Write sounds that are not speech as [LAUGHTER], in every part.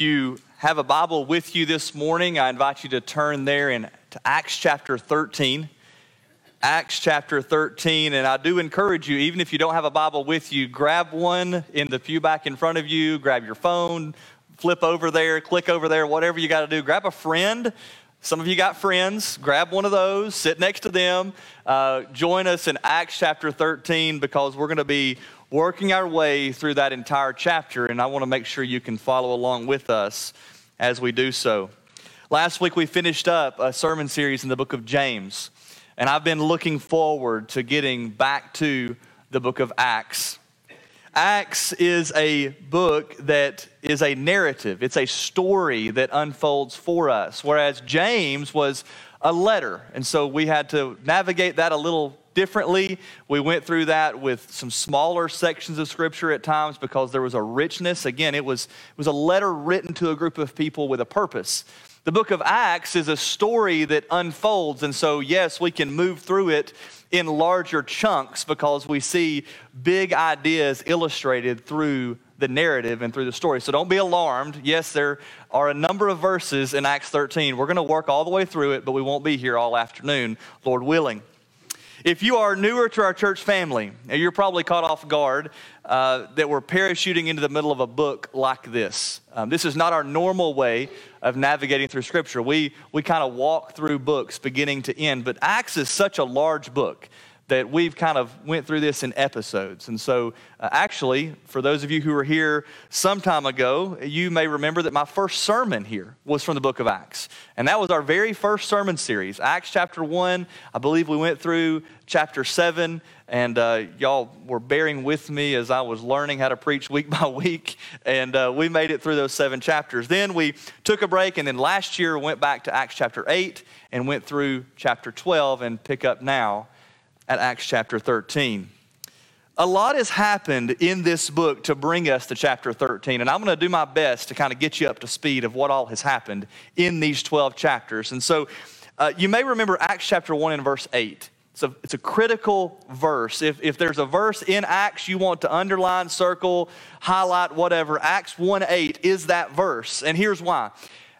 If you have a Bible with you this morning, I invite you to turn there in to Acts chapter 13. Acts chapter 13, and I do encourage you, even if you don't have a Bible with you, grab one in the pew back in front of you, grab your phone, flip over there, click over there, whatever you got to do. Grab a friend. Some of you got friends. Grab one of those, sit next to them. Uh, join us in Acts chapter 13 because we're going to be working our way through that entire chapter, and I want to make sure you can follow along with us as we do so. Last week, we finished up a sermon series in the book of James, and I've been looking forward to getting back to the book of Acts. Acts is a book that is a narrative, it's a story that unfolds for us, whereas James was a letter. And so we had to navigate that a little differently. We went through that with some smaller sections of scripture at times because there was a richness. Again, it was, it was a letter written to a group of people with a purpose. The book of Acts is a story that unfolds, and so, yes, we can move through it in larger chunks because we see big ideas illustrated through the narrative and through the story. So don't be alarmed. Yes, there are a number of verses in Acts 13. We're going to work all the way through it, but we won't be here all afternoon, Lord willing. If you are newer to our church family, you're probably caught off guard uh, that we're parachuting into the middle of a book like this. Um, this is not our normal way of navigating through Scripture. We, we kind of walk through books beginning to end, but Acts is such a large book that we've kind of went through this in episodes. And so, uh, actually, for those of you who were here some time ago, you may remember that my first sermon here was from the book of Acts. And that was our very first sermon series, Acts chapter 1. I believe we went through chapter 7, and uh, y'all were bearing with me as I was learning how to preach week by week. And uh, we made it through those seven chapters. Then we took a break, and then last year went back to Acts chapter 8 and went through chapter 12 and pick up now at Acts chapter 13. A lot has happened in this book to bring us to chapter 13, and I'm going to do my best to kind of get you up to speed of what all has happened in these 12 chapters. And so uh, you may remember Acts chapter 1 and verse 8. It's a, it's a critical verse. If, if there's a verse in Acts you want to underline, circle, highlight, whatever, Acts 1 8 is that verse. And here's why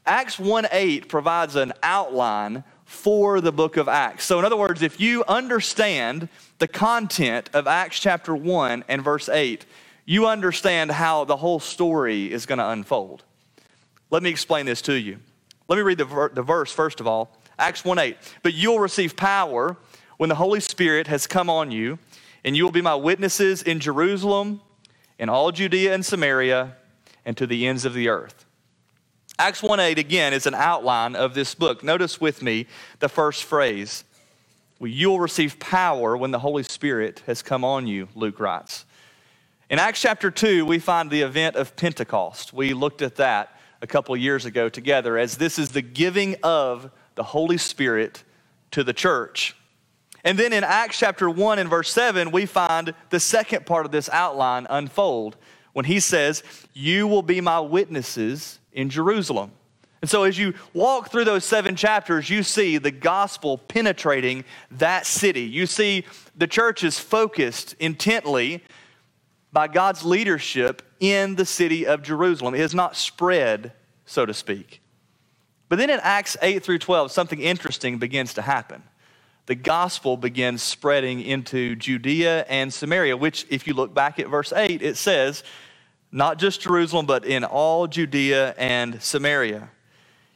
Acts 1 8 provides an outline for the book of Acts. So, in other words, if you understand the content of Acts chapter 1 and verse 8, you understand how the whole story is going to unfold. Let me explain this to you. Let me read the, ver- the verse first of all. Acts 1 8. But you'll receive power when the Holy Spirit has come on you, and you will be my witnesses in Jerusalem, in all Judea and Samaria, and to the ends of the earth. Acts 1 8, again, is an outline of this book. Notice with me the first phrase. Well, you'll receive power when the Holy Spirit has come on you, Luke writes. In Acts chapter 2, we find the event of Pentecost. We looked at that a couple years ago together as this is the giving of the Holy Spirit to the church. And then in Acts chapter 1 and verse 7, we find the second part of this outline unfold when he says, You will be my witnesses in Jerusalem. And so, as you walk through those seven chapters, you see the gospel penetrating that city. You see the church is focused intently by God's leadership in the city of Jerusalem. It has not spread, so to speak. But then in Acts 8 through 12, something interesting begins to happen. The gospel begins spreading into Judea and Samaria, which, if you look back at verse 8, it says, not just Jerusalem, but in all Judea and Samaria.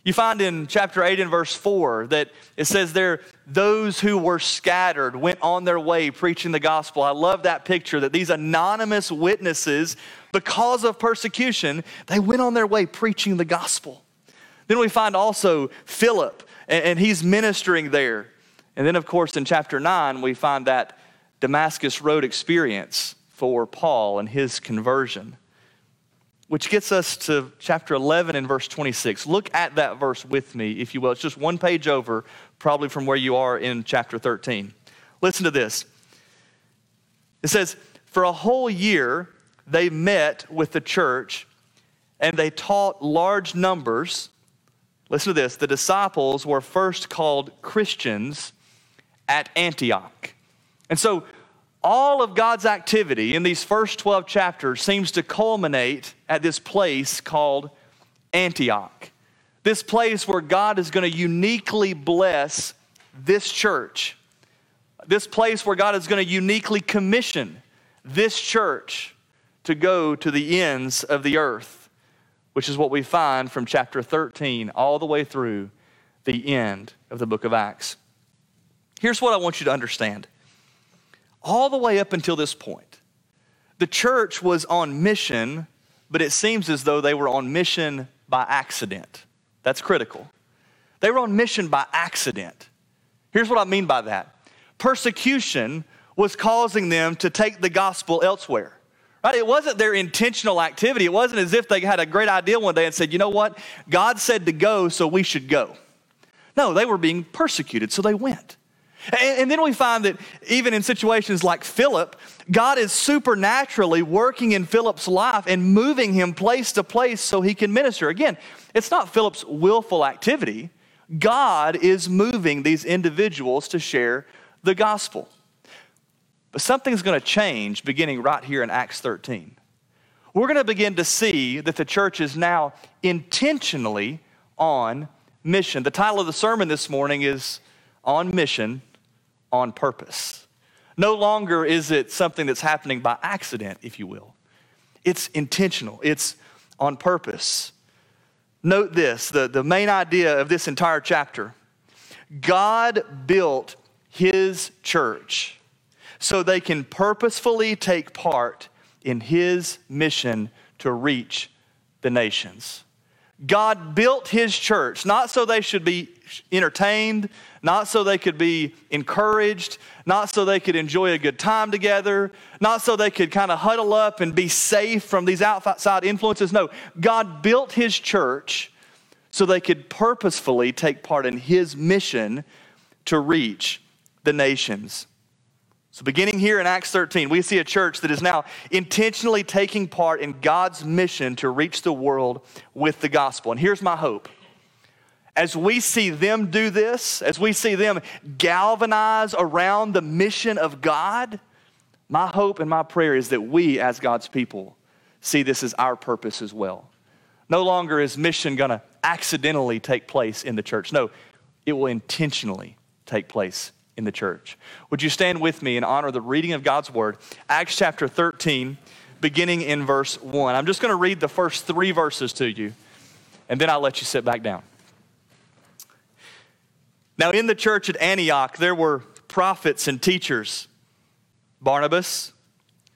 You find in chapter 8 and verse 4 that it says there, those who were scattered went on their way preaching the gospel. I love that picture that these anonymous witnesses, because of persecution, they went on their way preaching the gospel. Then we find also Philip, and he's ministering there. And then, of course, in chapter 9, we find that Damascus Road experience for Paul and his conversion which gets us to chapter 11 and verse 26. Look at that verse with me, if you will. It's just one page over, probably from where you are in chapter 13. Listen to this. It says, For a whole year they met with the church and they taught large numbers. Listen to this. The disciples were first called Christians at Antioch. And so all of God's activity in these first 12 chapters seems to culminate at this place called Antioch. This place where God is going to uniquely bless this church. This place where God is going to uniquely commission this church to go to the ends of the earth, which is what we find from chapter 13 all the way through the end of the book of Acts. Here's what I want you to understand. All the way up until this point, the church was on mission, but it seems as though they were on mission by accident. That's critical. They were on mission by accident. Here's what I mean by that persecution was causing them to take the gospel elsewhere. Right? It wasn't their intentional activity. It wasn't as if they had a great idea one day and said, you know what? God said to go, so we should go. No, they were being persecuted, so they went. And, and, then we find that even in situations like Philip, God is supernaturally working in Philip's life and moving him place to place so he can minister. Again, it's not Philip's willful activity. God is moving these individuals to share the gospel. But something's going to change beginning right here in Acts 13. We're going to begin to see that the church is now intentionally on mission. The title of the sermon this morning is On Mission, on Purpose. No longer is it something that's happening by accident, if you will. It's intentional, it's on purpose. Note this the, the main idea of this entire chapter God built his church so they can purposefully take part in his mission to reach the nations. God built his church not so they should be entertained, not so they could be encouraged, not so they could enjoy a good time together, not so they could kind of huddle up and be safe from these outside influences. No, God built his church so they could purposefully take part in his mission to reach the nations. So, beginning here in Acts 13, we see a church that is now intentionally taking part in God's mission to reach the world with the gospel. And here's my hope. As we see them do this, as we see them galvanize around the mission of God, my hope and my prayer is that we, as God's people, see this as our purpose as well. No longer is mission going to accidentally take place in the church. No, it will intentionally take place in the church. Would you stand with me and honor the reading of God's word? Acts chapter 13, beginning in verse 1. I'm just going to read the first three verses to you, and then I'll let you sit back down. Now, in the church at Antioch, there were prophets and teachers Barnabas,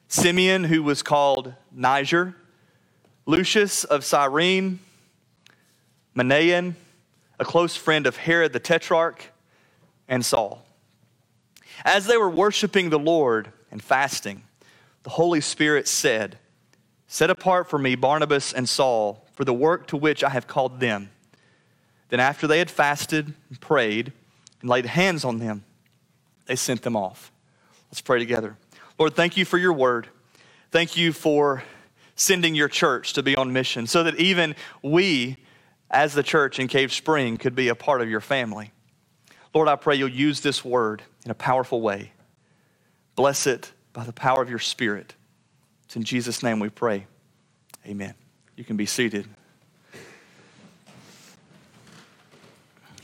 Simeon, who was called Niger, Lucius of Cyrene, Manaen, a close friend of Herod the Tetrarch, and Saul. As they were worshiping the Lord and fasting, the Holy Spirit said, Set apart for me Barnabas and Saul for the work to which I have called them. Then, after they had fasted and prayed and laid hands on them, they sent them off. Let's pray together. Lord, thank you for your word. Thank you for sending your church to be on mission so that even we, as the church in Cave Spring, could be a part of your family. Lord, I pray you'll use this word in a powerful way. Bless it by the power of your Spirit. It's in Jesus' name we pray. Amen. You can be seated.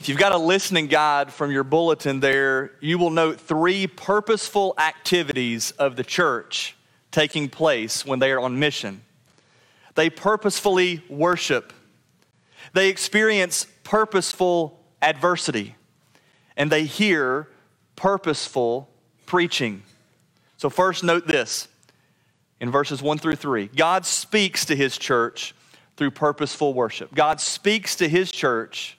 If you've got a listening guide from your bulletin there, you will note three purposeful activities of the church taking place when they are on mission. They purposefully worship, they experience purposeful adversity and they hear purposeful preaching. So, first, note this in verses 1 through 3 God speaks to his church through purposeful worship. God speaks to his church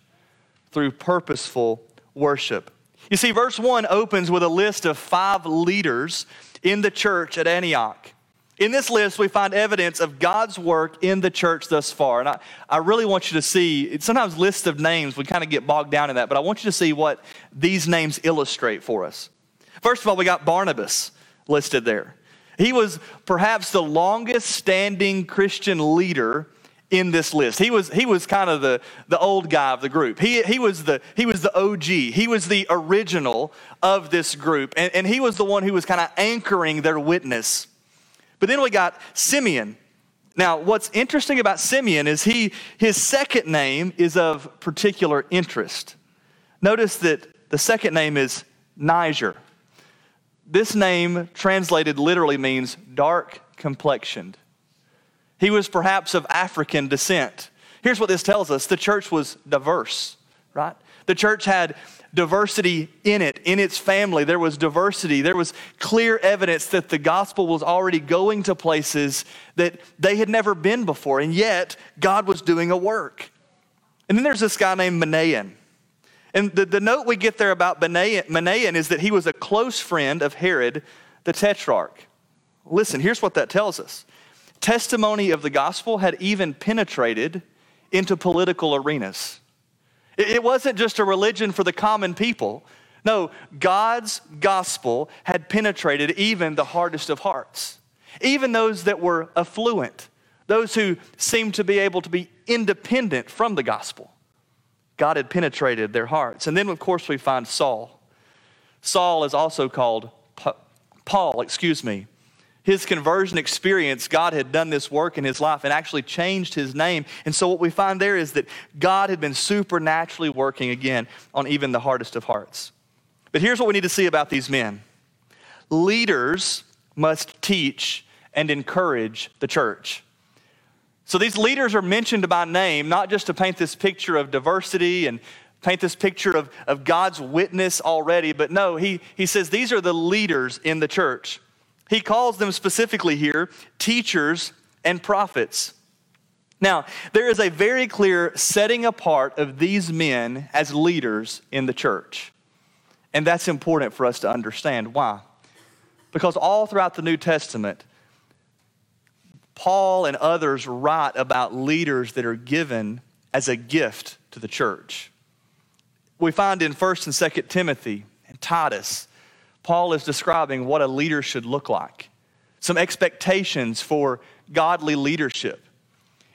through purposeful worship. You see, verse 1 opens with a list of five leaders in the church at Antioch. In this list, we find evidence of God's work in the church thus far. And I, I really want you to see, sometimes lists of names, we kind of get bogged down in that, but I want you to see what these names illustrate for us. First of all, we got Barnabas listed there. He was perhaps the longest standing Christian leader in this list. He was, he was kind of the, the old guy of the group. He, he, was the, he was the OG. He was the original of this group. And, and he was the one who was kind of anchoring their witness but then we got Simeon. Now, what's interesting about Simeon is he, his second name is of particular interest. Notice that the second name is Niger. This name, translated literally, means dark complexioned. He was perhaps of African descent. Here's what this tells us the church was diverse, right? The church had diversity in it, in its family. There was diversity. There was clear evidence that the gospel was already going to places that they had never been before, and yet God was doing a work. And then there's this guy named Manaen. And the, the note we get there about Manaen is that he was a close friend of Herod the Tetrarch. Listen, here's what that tells us testimony of the gospel had even penetrated into political arenas. It wasn't just a religion for the common people. No, God's gospel had penetrated even the hardest of hearts, even those that were affluent, those who seemed to be able to be independent from the gospel. God had penetrated their hearts. And then, of course, we find Saul. Saul is also called Paul, excuse me his conversion experience, God had done this work in his life and actually changed his name. And so, what we find there is that God had been supernaturally working again on even the hardest of hearts. But here's what we need to see about these men leaders must teach and encourage the church. So, these leaders are mentioned by name, not just to paint this picture of diversity and paint this picture of, of God's witness already, but no, he, he says these are the leaders in the church. He calls them specifically here teachers and prophets. Now, there is a very clear setting apart of these men as leaders in the church. And that's important for us to understand. Why? Because all throughout the New Testament, Paul and others write about leaders that are given as a gift to the church. We find in 1st and 2nd Timothy and Titus Paul is describing what a leader should look like, some expectations for godly leadership.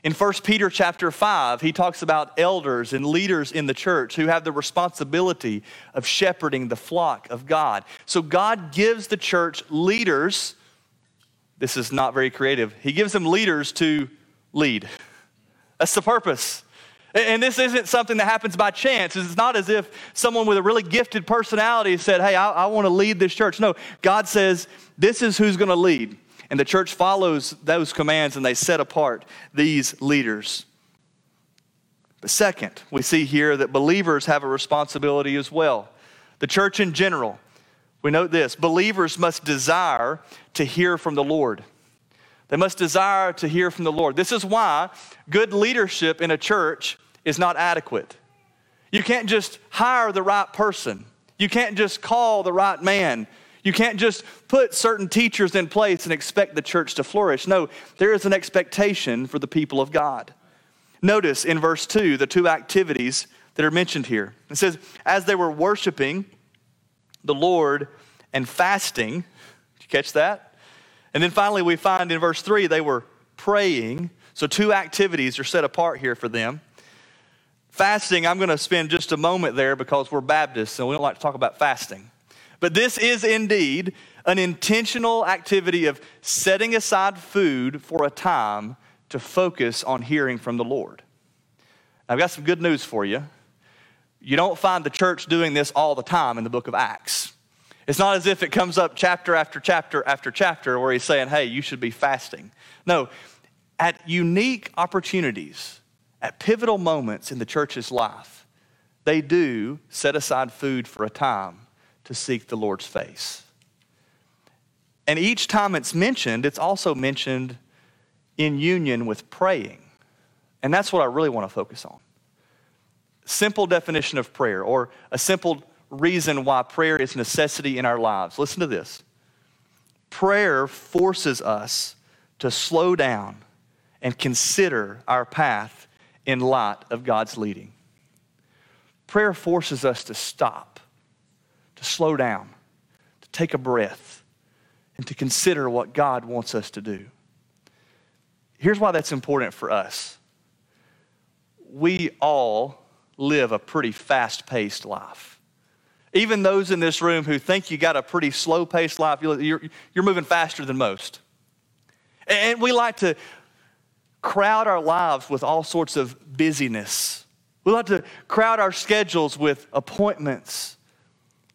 In 1 Peter chapter 5, he talks about elders and leaders in the church who have the responsibility of shepherding the flock of God. So God gives the church leaders. This is not very creative. He gives them leaders to lead. That's the purpose. And this isn't something that happens by chance. It's not as if someone with a really gifted personality said, Hey, I, I want to lead this church. No, God says, This is who's going to lead. And the church follows those commands and they set apart these leaders. But second, we see here that believers have a responsibility as well. The church in general, we note this believers must desire to hear from the Lord. They must desire to hear from the Lord. This is why good leadership in a church is not adequate. You can't just hire the right person, you can't just call the right man. You can't just put certain teachers in place and expect the church to flourish. No, there is an expectation for the people of God. Notice in verse 2 the two activities that are mentioned here. It says, As they were worshiping the Lord and fasting, did you catch that? And then finally, we find in verse 3 they were praying. So, two activities are set apart here for them. Fasting, I'm going to spend just a moment there because we're Baptists and we don't like to talk about fasting. But this is indeed an intentional activity of setting aside food for a time to focus on hearing from the Lord. I've got some good news for you. You don't find the church doing this all the time in the book of Acts. It's not as if it comes up chapter after chapter after chapter where he's saying, hey, you should be fasting. No, at unique opportunities, at pivotal moments in the church's life, they do set aside food for a time to seek the Lord's face. And each time it's mentioned, it's also mentioned in union with praying. And that's what I really want to focus on. Simple definition of prayer, or a simple reason why prayer is necessity in our lives. Listen to this prayer forces us to slow down and consider our path in light of God's leading. Prayer forces us to stop, to slow down, to take a breath, and to consider what God wants us to do. Here's why that's important for us. We all live a pretty fast paced life. Even those in this room who think you got a pretty slow paced life, you're, you're moving faster than most. And we like to crowd our lives with all sorts of busyness. We like to crowd our schedules with appointments.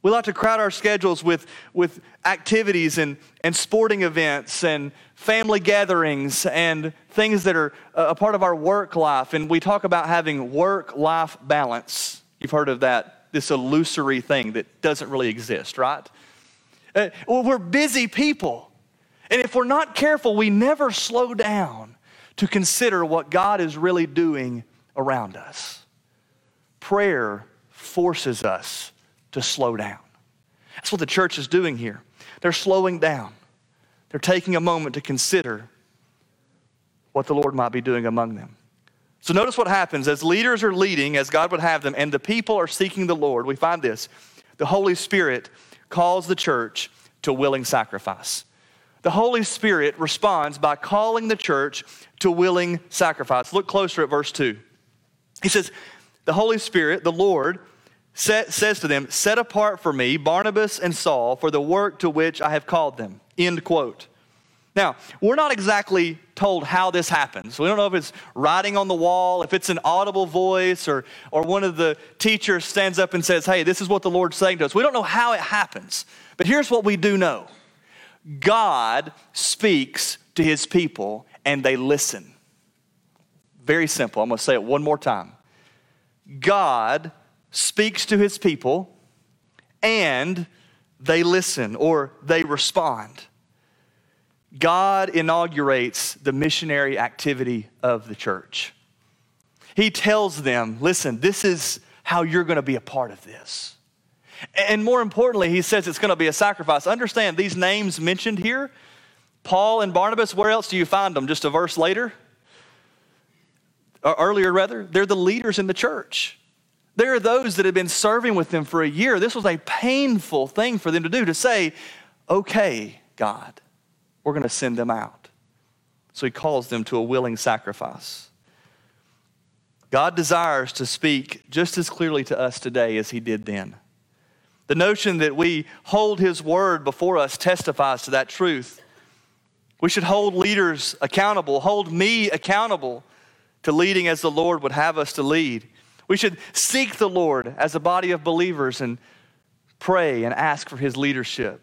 We like to crowd our schedules with, with activities and, and sporting events and family gatherings and things that are a part of our work life. And we talk about having work life balance. You've heard of that, this illusory thing that doesn't really exist, right? Uh, well, we're busy people. And if we're not careful, we never slow down to consider what God is really doing around us. Prayer forces us to slow down. That's what the church is doing here. They're slowing down, they're taking a moment to consider what the Lord might be doing among them. So notice what happens as leaders are leading as God would have them, and the people are seeking the Lord. We find this the Holy Spirit calls the church to willing sacrifice. The Holy Spirit responds by calling the church to willing sacrifice. Look closer at verse 2. He says, The Holy Spirit, the Lord, set, says to them, Set apart for me Barnabas and Saul for the work to which I have called them. End quote. Now, we're not exactly told how this happens. We don't know if it's writing on the wall, if it's an audible voice, or, or one of the teachers stands up and says, Hey, this is what the Lord's saying to us. We don't know how it happens. But here's what we do know God speaks to his people and they listen. Very simple. I'm going to say it one more time. God speaks to his people and they listen or they respond. God inaugurates the missionary activity of the church. He tells them, listen, this is how you're going to be a part of this. And more importantly, he says it's going to be a sacrifice. Understand, these names mentioned here, Paul and Barnabas, where else do you find them? Just a verse later? Or earlier, rather, they're the leaders in the church. There are those that have been serving with them for a year. This was a painful thing for them to do to say, okay, God, we're going to send them out. So he calls them to a willing sacrifice. God desires to speak just as clearly to us today as he did then. The notion that we hold his word before us testifies to that truth. We should hold leaders accountable, hold me accountable to leading as the Lord would have us to lead. We should seek the Lord as a body of believers and pray and ask for his leadership.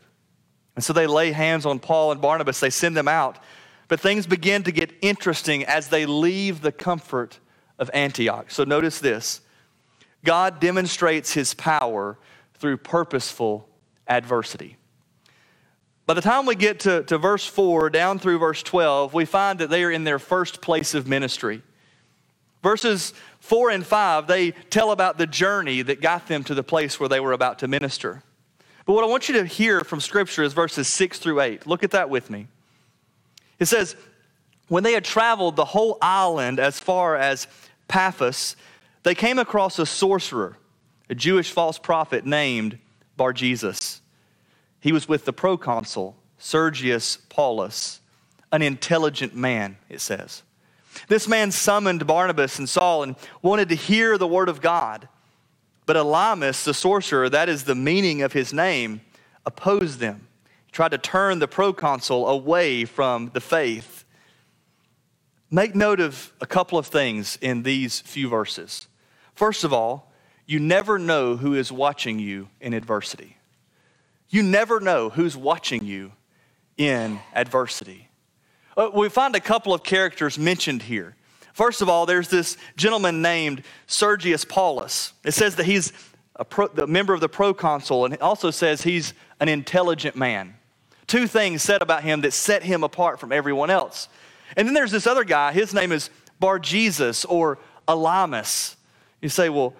And so they lay hands on Paul and Barnabas, they send them out. But things begin to get interesting as they leave the comfort of Antioch. So notice this God demonstrates his power through purposeful adversity. By the time we get to, to verse 4 down through verse 12, we find that they are in their first place of ministry. Verses 4 and 5, they tell about the journey that got them to the place where they were about to minister. But what I want you to hear from Scripture is verses 6 through 8. Look at that with me. It says, When they had traveled the whole island as far as Paphos, they came across a sorcerer, a Jewish false prophet named Bar Jesus. He was with the proconsul, Sergius Paulus, an intelligent man, it says. This man summoned Barnabas and Saul and wanted to hear the word of God. But Elymas, the sorcerer, that is the meaning of his name, opposed them. He tried to turn the proconsul away from the faith. Make note of a couple of things in these few verses. First of all, you never know who is watching you in adversity. You never know who's watching you in adversity. Uh, we find a couple of characters mentioned here. First of all, there's this gentleman named Sergius Paulus. It says that he's a pro, the member of the proconsul, and it also says he's an intelligent man. Two things said about him that set him apart from everyone else. And then there's this other guy, his name is Bar Jesus or Elymas. You say, well,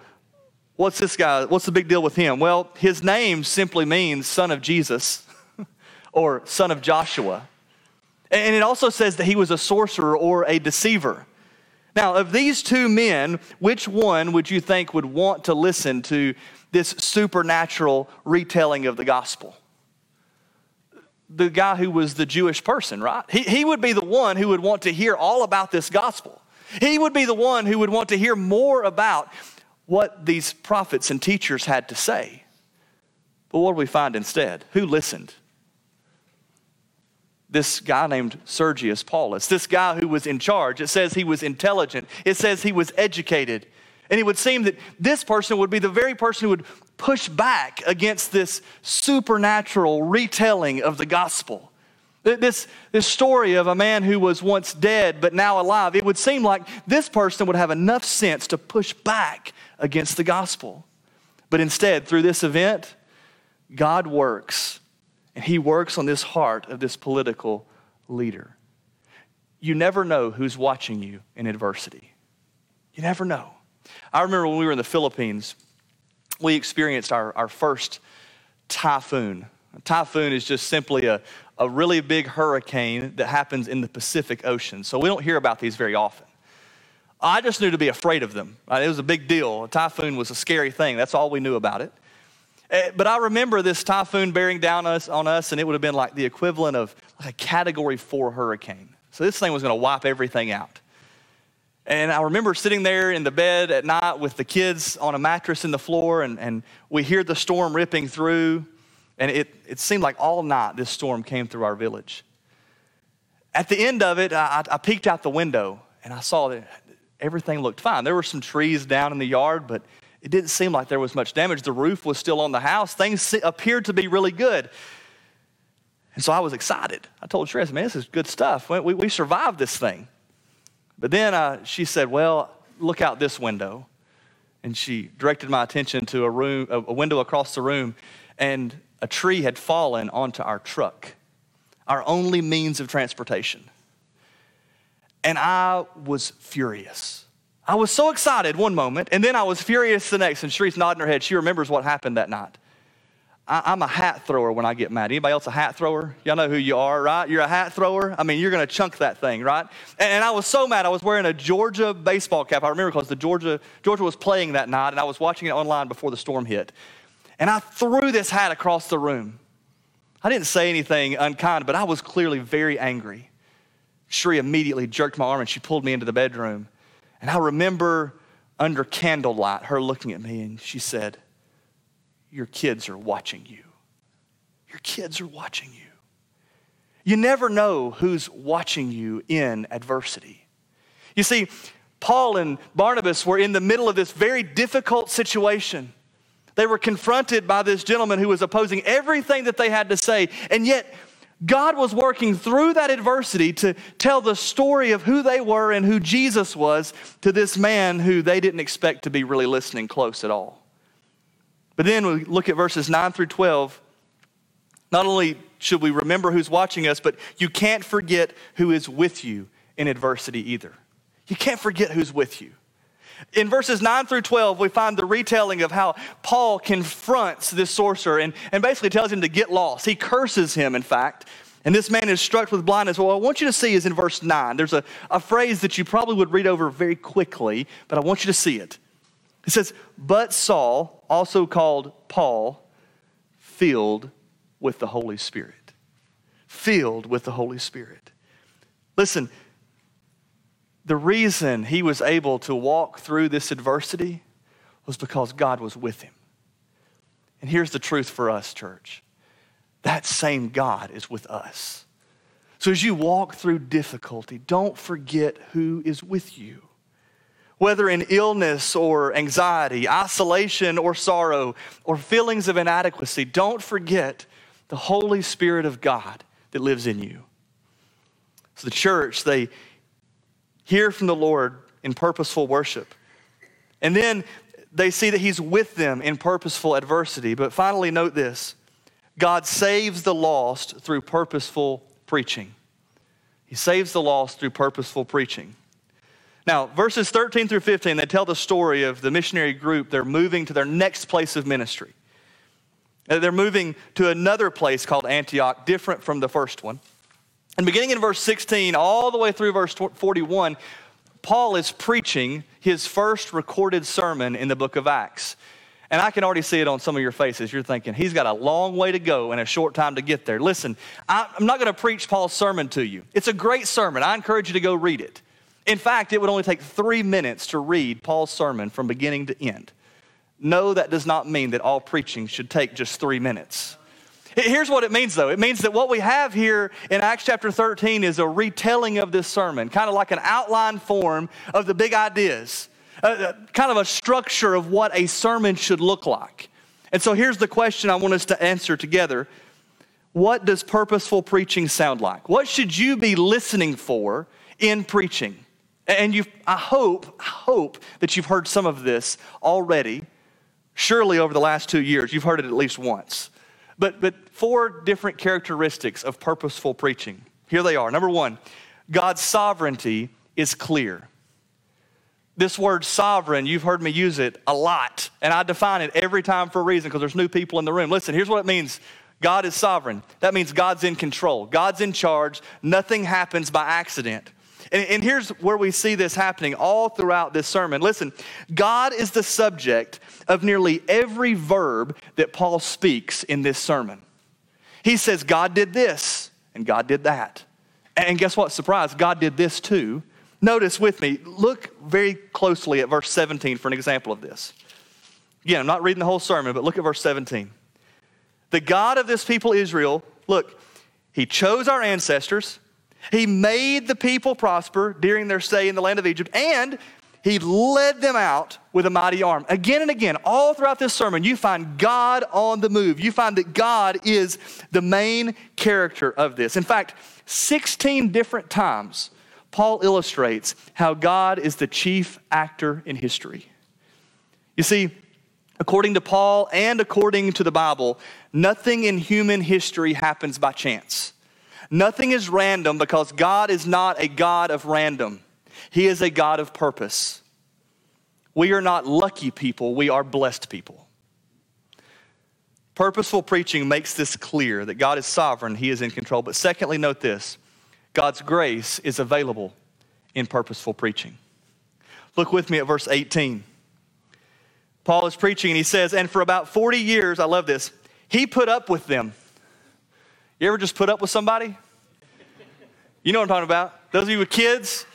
what's this guy? What's the big deal with him? Well, his name simply means son of Jesus [LAUGHS] or son of Joshua. And it also says that he was a sorcerer or a deceiver. Now, of these two men, which one would you think would want to listen to this supernatural retelling of the gospel? The guy who was the Jewish person, right? He, he would be the one who would want to hear all about this gospel. He would be the one who would want to hear more about what these prophets and teachers had to say. But what do we find instead? Who listened? This guy named Sergius Paulus, this guy who was in charge. It says he was intelligent, it says he was educated. And it would seem that this person would be the very person who would push back against this supernatural retelling of the gospel. This, this story of a man who was once dead but now alive, it would seem like this person would have enough sense to push back against the gospel. But instead, through this event, God works, and He works on this heart of this political leader. You never know who's watching you in adversity. You never know. I remember when we were in the Philippines, we experienced our, our first typhoon. A typhoon is just simply a, a really big hurricane that happens in the Pacific Ocean. So we don't hear about these very often. I just knew to be afraid of them. It was a big deal. A typhoon was a scary thing. That's all we knew about it. Eh, but I remember this typhoon bearing down us, on us, and it would have been like the equivalent of like a category four hurricane. So this thing was going to wipe everything out. And I remember sitting there in the bed at night with the kids on a mattress in the floor, and, and we hear the storm ripping through. And it, it seemed like all night this storm came through our village. At the end of it, I, I peeked out the window and I saw that everything looked fine. There were some trees down in the yard, but it didn't seem like there was much damage. The roof was still on the house. Things appeared to be really good. And so I was excited. I told Sheree, man, this is good stuff. We, we, we survived this thing. But then uh, she said, Well, look out this window. And she directed my attention to a room, a window across the room, and a tree had fallen onto our truck, our only means of transportation. And I was furious. I was so excited one moment, and then I was furious the next. And Sheree's nodding her head. She remembers what happened that night. I, am a hat thrower when I get mad. Anybody else a hat thrower? Y'all know who you are, right? You're a hat thrower. I mean, you're going to chunk that thing, right? And, and, I was so mad. I was wearing a Georgia baseball cap. I remember because the Georgia Georgia was playing that night, and I was watching it online before the storm hit. And I threw this hat across the room. I didn't say anything unkind, but I was clearly very angry. Sheree immediately jerked my arm and she pulled me into the bedroom. And I remember under candlelight her looking at me and she said, your kids are watching you. Your kids are watching you. You never know who's watching you in adversity. You see, Paul and Barnabas were in the middle of this very difficult situation. They were confronted by this gentleman who was opposing everything that they had to say, and yet God was working through that adversity to tell the story of who they were and who Jesus was to this man who they didn't expect to be really listening close at all. But then we look at verses 9 through 12. Not only should we remember who's watching us, but you can't forget who is with you in adversity either. You can't forget who's with you. In verses 9 through 12, we find the retelling of how Paul confronts this sorcerer and, and basically tells him to get lost. He curses him, in fact. And this man is struck with blindness. What I want you to see is in verse 9. There's a, a phrase that you probably would read over very quickly, but I want you to see it. It says, But Saul, also called Paul, filled with the Holy Spirit. Filled with the Holy Spirit. Listen, the reason he was able to walk through this adversity was because God was with him. And here's the truth for us, church that same God is with us. So as you walk through difficulty, don't forget who is with you whether in illness or anxiety, isolation or sorrow, or feelings of inadequacy, don't forget the Holy Spirit of God that lives in you. So the church, they hear from the Lord in purposeful worship. And then they see that He's with them in purposeful adversity. But finally, note this God saves the lost through purposeful preaching. He saves the lost through purposeful preaching. Now, verses 13 through 15, they tell the story of the missionary group. They're moving to their next place of ministry. Uh, they're moving to another place called Antioch, different from the first one. And beginning in verse 16, all the way through verse 41, Paul is preaching his first recorded sermon in the book of Acts. And I can already see it on some of your faces. You're thinking, he's got a long way to go and a short time to get there. Listen, I'm not going to preach Paul's sermon to you. It's a great sermon. I encourage you to go read it. In fact, it would only take three minutes to read Paul's sermon from beginning to end. No, that does not mean that all preaching should take just three minutes. Here's what it means, though. It means that what we have here in Acts chapter 13 is a retelling of this sermon, kind of like an outline form of the big ideas, uh, uh, kind of a structure of what a sermon should look like. And so here's the question I want us to answer together What does purposeful preaching sound like? What should you be listening for in preaching? And you, I hope, I hope that you've heard some of this already. Surely over the last two years, you've heard it at least once. But, but four different characteristics of purposeful preaching. Here they are. Number one, God's sovereignty is clear. This word sovereign, you've heard me use it a lot, and I define it every time for a reason because there's new people in the room. Listen, here's what it means God is sovereign. That means God's in control, God's in charge. Nothing happens by accident. And, and, here's where we see this happening all throughout this sermon. Listen, God is the subject of nearly every verb that Paul speaks in this sermon. He says, God did this, and God did that. And guess what? Surprise, God did this too. Notice with me, look very closely at verse 17 for an example of this. Again, I'm not reading the whole sermon, but look at verse 17. The God of this people, Israel, look, he chose our ancestors, he made the people prosper during their stay in the land of Egypt, and he led them out with a mighty arm. Again and again, all throughout this sermon, you find God on the move. You find that God is the main character of this. In fact, 16 different times, Paul illustrates how God is the chief actor in history. You see, according to Paul and according to the Bible, nothing in human history happens by chance. Nothing is random because God is not a God of random, He is a God of purpose. We are not lucky people, we are blessed people. Purposeful preaching makes this clear that God is sovereign, He is in control. But secondly, note this God's grace is available in purposeful preaching. Look with me at verse 18. Paul is preaching and he says, And for about 40 years, I love this, he put up with them. You ever just put up with somebody? You know what I'm talking about? Those of you with kids,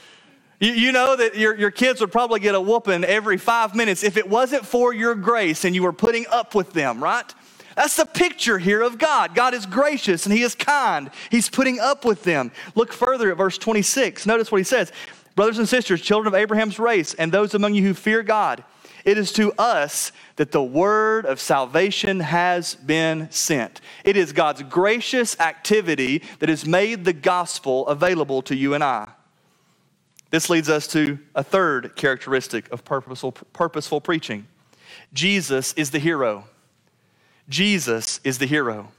you, you know that your, your kids would probably get a whooping every five minutes if it wasn't for your grace and you were putting up with them, right? That's the picture here of God. God is gracious and He is kind. He's putting up with them. Look further at verse 26. Notice what He says Brothers and sisters, children of Abraham's race, and those among you who fear God, it is to us that the word of salvation has been sent. It is God's gracious activity that has made the gospel available to you and I. This leads us to a third characteristic of purposeful, purposeful preaching Jesus is the hero. Jesus is the hero.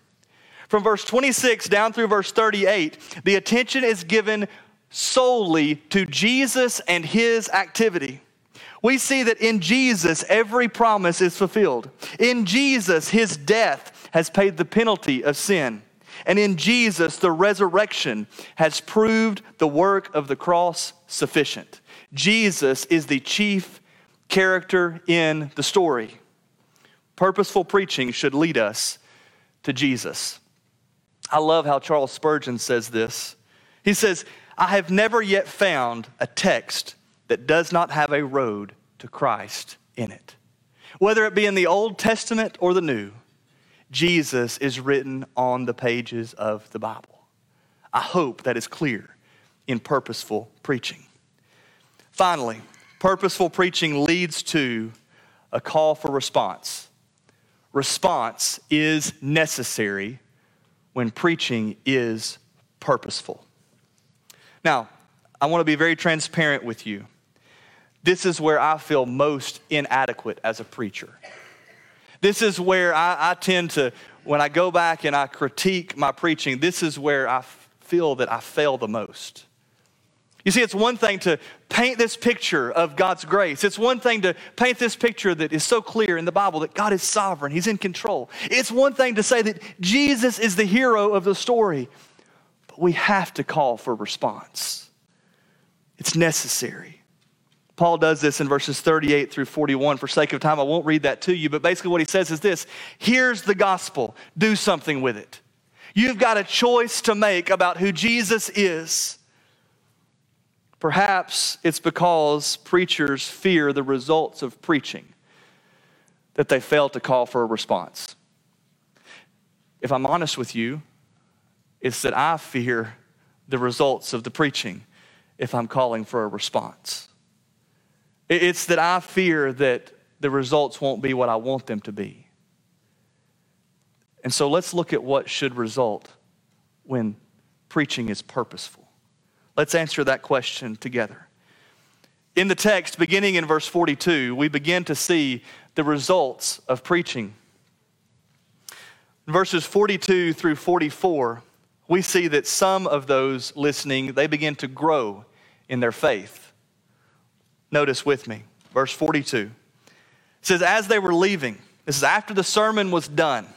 From verse 26 down through verse 38, the attention is given solely to Jesus and his activity. We see that in Jesus, every promise is fulfilled. In Jesus, his death has paid the penalty of sin. And in Jesus, the resurrection has proved the work of the cross sufficient. Jesus is the chief character in the story. Purposeful preaching should lead us to Jesus. I love how Charles Spurgeon says this. He says, I have never yet found a text that does not have a road to Christ in it. Whether it be in the Old Testament or the New, Jesus is written on the pages of the Bible. I hope that is clear in purposeful preaching. Finally, purposeful preaching leads to a call for response response is necessary when preaching is purposeful. Now, I want to be very transparent with you. This is where I feel most inadequate as a preacher. This is where I, I tend to, when I go back and I critique my preaching, this is where I feel that I fail the most. You see, it's one thing to paint this picture of God's grace. It's one thing to paint this picture that is so clear in the Bible that God is sovereign, He's in control. It's one thing to say that Jesus is the hero of the story, but we have to call for response. It's necessary. Paul does this in verses 38 through 41. For sake of time, I won't read that to you, but basically what he says is this Here's the gospel, do something with it. You've got a choice to make about who Jesus is. Perhaps it's because preachers fear the results of preaching that they fail to call for a response. if I'm honest with you, it's that I fear the results of the preaching if I'm calling for a response. It's that I fear that the results won't be what I want them to be. And so let's look at what should result when preaching is purposeful. Let's answer that question together. In the text, beginning in verse 42, we begin to see the results of preaching. In verses 42 through 44, we see that some of those listening, they begin to grow in their faith. Notice with me, verse 42. It says, As they were leaving, this is after the sermon was done,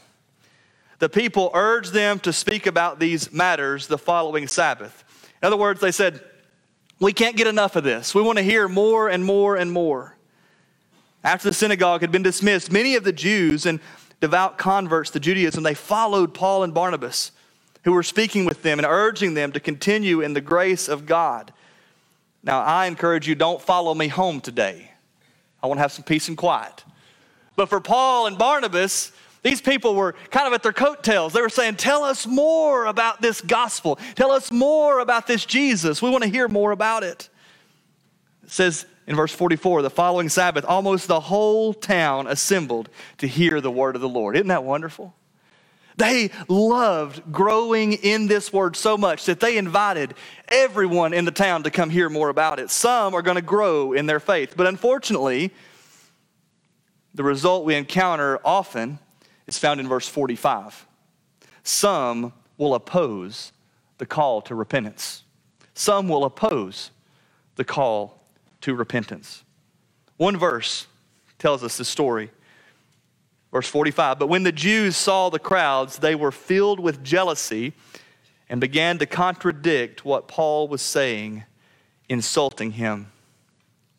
the people urged them to speak about these matters the following Sabbath. In other words, they said, We can't get enough of this. We want to hear more and more and more. After the synagogue had been dismissed, many of the Jews and devout converts to Judaism, they followed Paul and Barnabas, who were speaking with them and urging them to continue in the grace of God. Now, I encourage you, don't follow me home today. I want to have some peace and quiet. But for Paul and Barnabas, these people were kind of at their coattails. They were saying, Tell us more about this gospel. Tell us more about this Jesus. We want to hear more about it. It says in verse 44 the following Sabbath, almost the whole town assembled to hear the word of the Lord. Isn't that wonderful? They loved growing in this word so much that they invited everyone in the town to come hear more about it. Some are going to grow in their faith, but unfortunately, the result we encounter often is found in verse 45. Some will oppose the call to repentance. Some will oppose the call to repentance. One verse tells us the story. Verse 45 But when the Jews saw the crowds, they were filled with jealousy and began to contradict what Paul was saying, insulting him.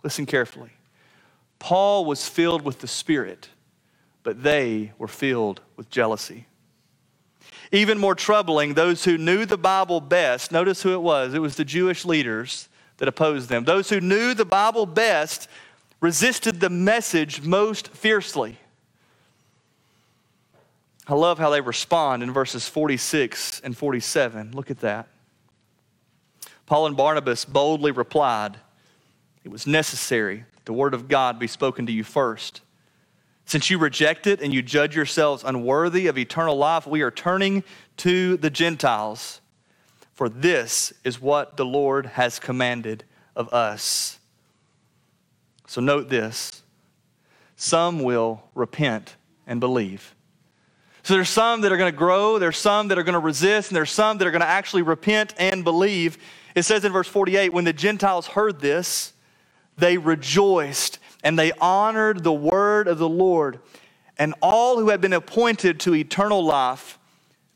Listen carefully. Paul was filled with the Spirit but they were filled with jealousy. Even more troubling, those who knew the Bible best, notice who it was. It was the Jewish leaders that opposed them. Those who knew the Bible best resisted the message most fiercely. I love how they respond in verses 46 and 47. Look at that. Paul and Barnabas boldly replied, It was necessary that the word of God be spoken to you first. Since you reject it and you judge yourselves unworthy of eternal life, we are turning to the Gentiles. For this is what the Lord has commanded of us. So note this some will repent and believe. So there's some that are going to grow, there's some that are going to resist, and there's some that are going to actually repent and believe. It says in verse 48 when the Gentiles heard this, they rejoiced and they honored the word of the Lord. And all who had been appointed to eternal life,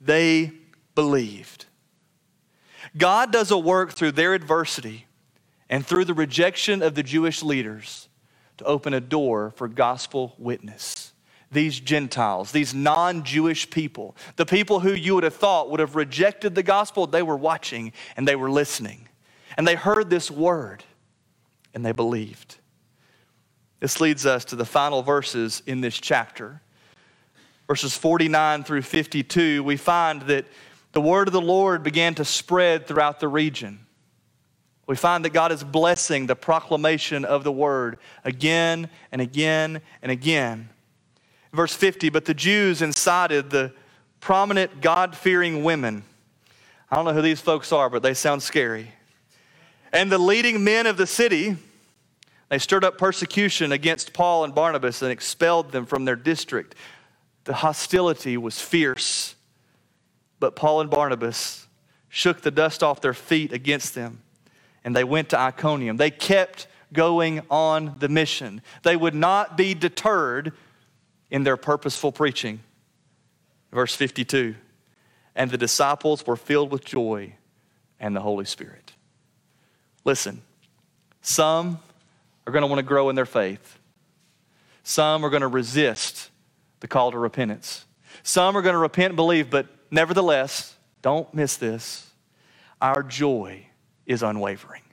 they believed. God does a work through their adversity and through the rejection of the Jewish leaders to open a door for gospel witness. These Gentiles, these non Jewish people, the people who you would have thought would have rejected the gospel, they were watching and they were listening. And they heard this word and they believed. This leads us to the final verses in this chapter. Verses 49 through 52, we find that the word of the Lord began to spread throughout the region. We find that God is blessing the proclamation of the word again and again and again. Verse 50, but the Jews incited the prominent God fearing women. I don't know who these folks are, but they sound scary. And the leading men of the city they stirred up persecution against Paul and Barnabas and expelled them from their district. The hostility was fierce, but Paul and Barnabas shook the dust off their feet against them and they went to Iconium. They kept going on the mission. They would not be deterred in their purposeful preaching. Verse 52 And the disciples were filled with joy and the Holy Spirit. Listen, some are going to want to grow in their faith. Some are going to resist the call to repentance. Some are going to repent and believe, but nevertheless, don't miss this. Our joy is unwavering.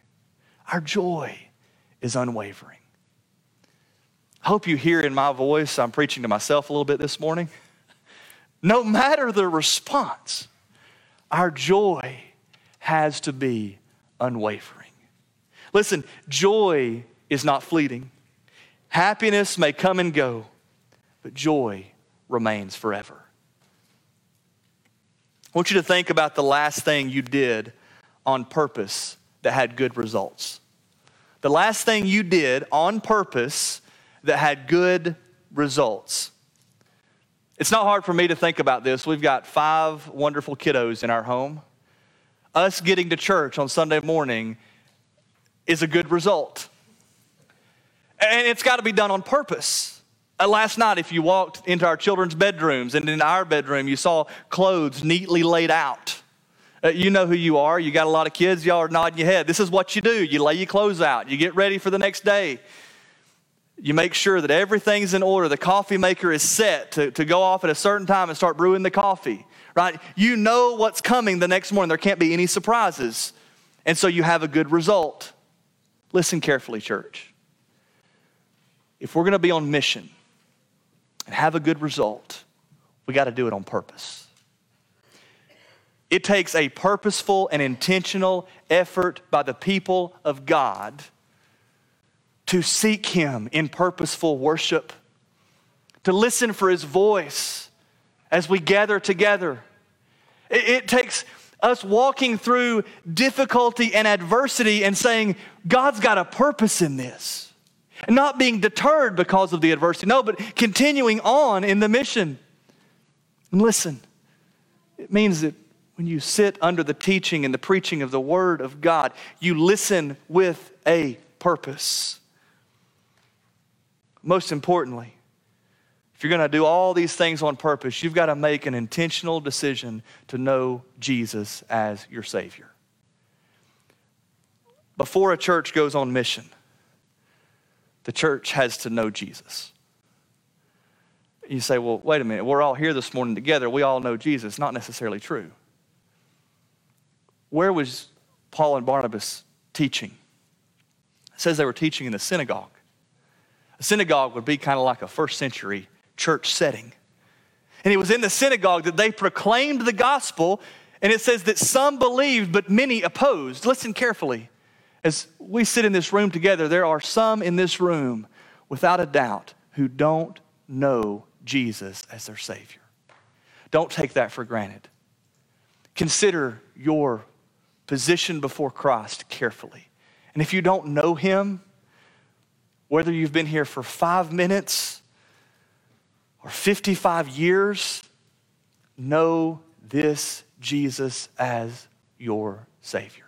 Our joy is unwavering. I hope you hear in my voice, I'm preaching to myself a little bit this morning. no matter the response, our joy has to be unwavering. Listen, joy is not fleeting. Happiness may come and go, but joy remains forever. I want you to think about the last thing you did on purpose that had good results. The last thing you did on purpose that had good results. It's not hard for me to think about this. We've got five wonderful kiddos in our home. Us getting to church on Sunday morning is a good result. And it's got to be done on purpose. Uh, last night, if you walked into our children's bedrooms and in our bedroom, you saw clothes neatly laid out. Uh, you know who you are. You got a lot of kids, y'all are nodding your head. This is what you do. You lay your clothes out, you get ready for the next day. You make sure that everything's in order. The coffee maker is set to, to go off at a certain time and start brewing the coffee, right? You know what's coming the next morning. There can't be any surprises. And so you have a good result. Listen carefully, church. If we're going to be on mission and have a good result, we got to do it on purpose. It takes a purposeful and intentional effort by the people of God to seek Him in purposeful worship, to listen for His voice as we gather together. It, it, takes us walking through difficulty and adversity and saying, God's got a purpose in this. And not being deterred because of the adversity, no, but continuing on in the mission. And listen, it means that when you sit under the teaching and the preaching of the Word of God, you listen with a purpose. Most importantly, if you're going to do all these things on purpose, you've got to make an intentional decision to know Jesus as your Savior. Before a church goes on mission, the church has to know Jesus. You say, well, wait a minute, we're all here this morning together. We all know Jesus. Not necessarily true. Where was Paul and Barnabas teaching? It says they were teaching in the synagogue. A synagogue would be kind of like a first century church setting. And it was in the synagogue that they proclaimed the gospel, and it says that some believed, but many opposed. Listen carefully. As we sit in this room together, there are some in this room, without a doubt, who don't know Jesus as their Savior. Don't take that for granted. Consider your position before Christ carefully. And if you don't know Him, whether you've been here for five minutes or 55 years, know this Jesus as your Savior.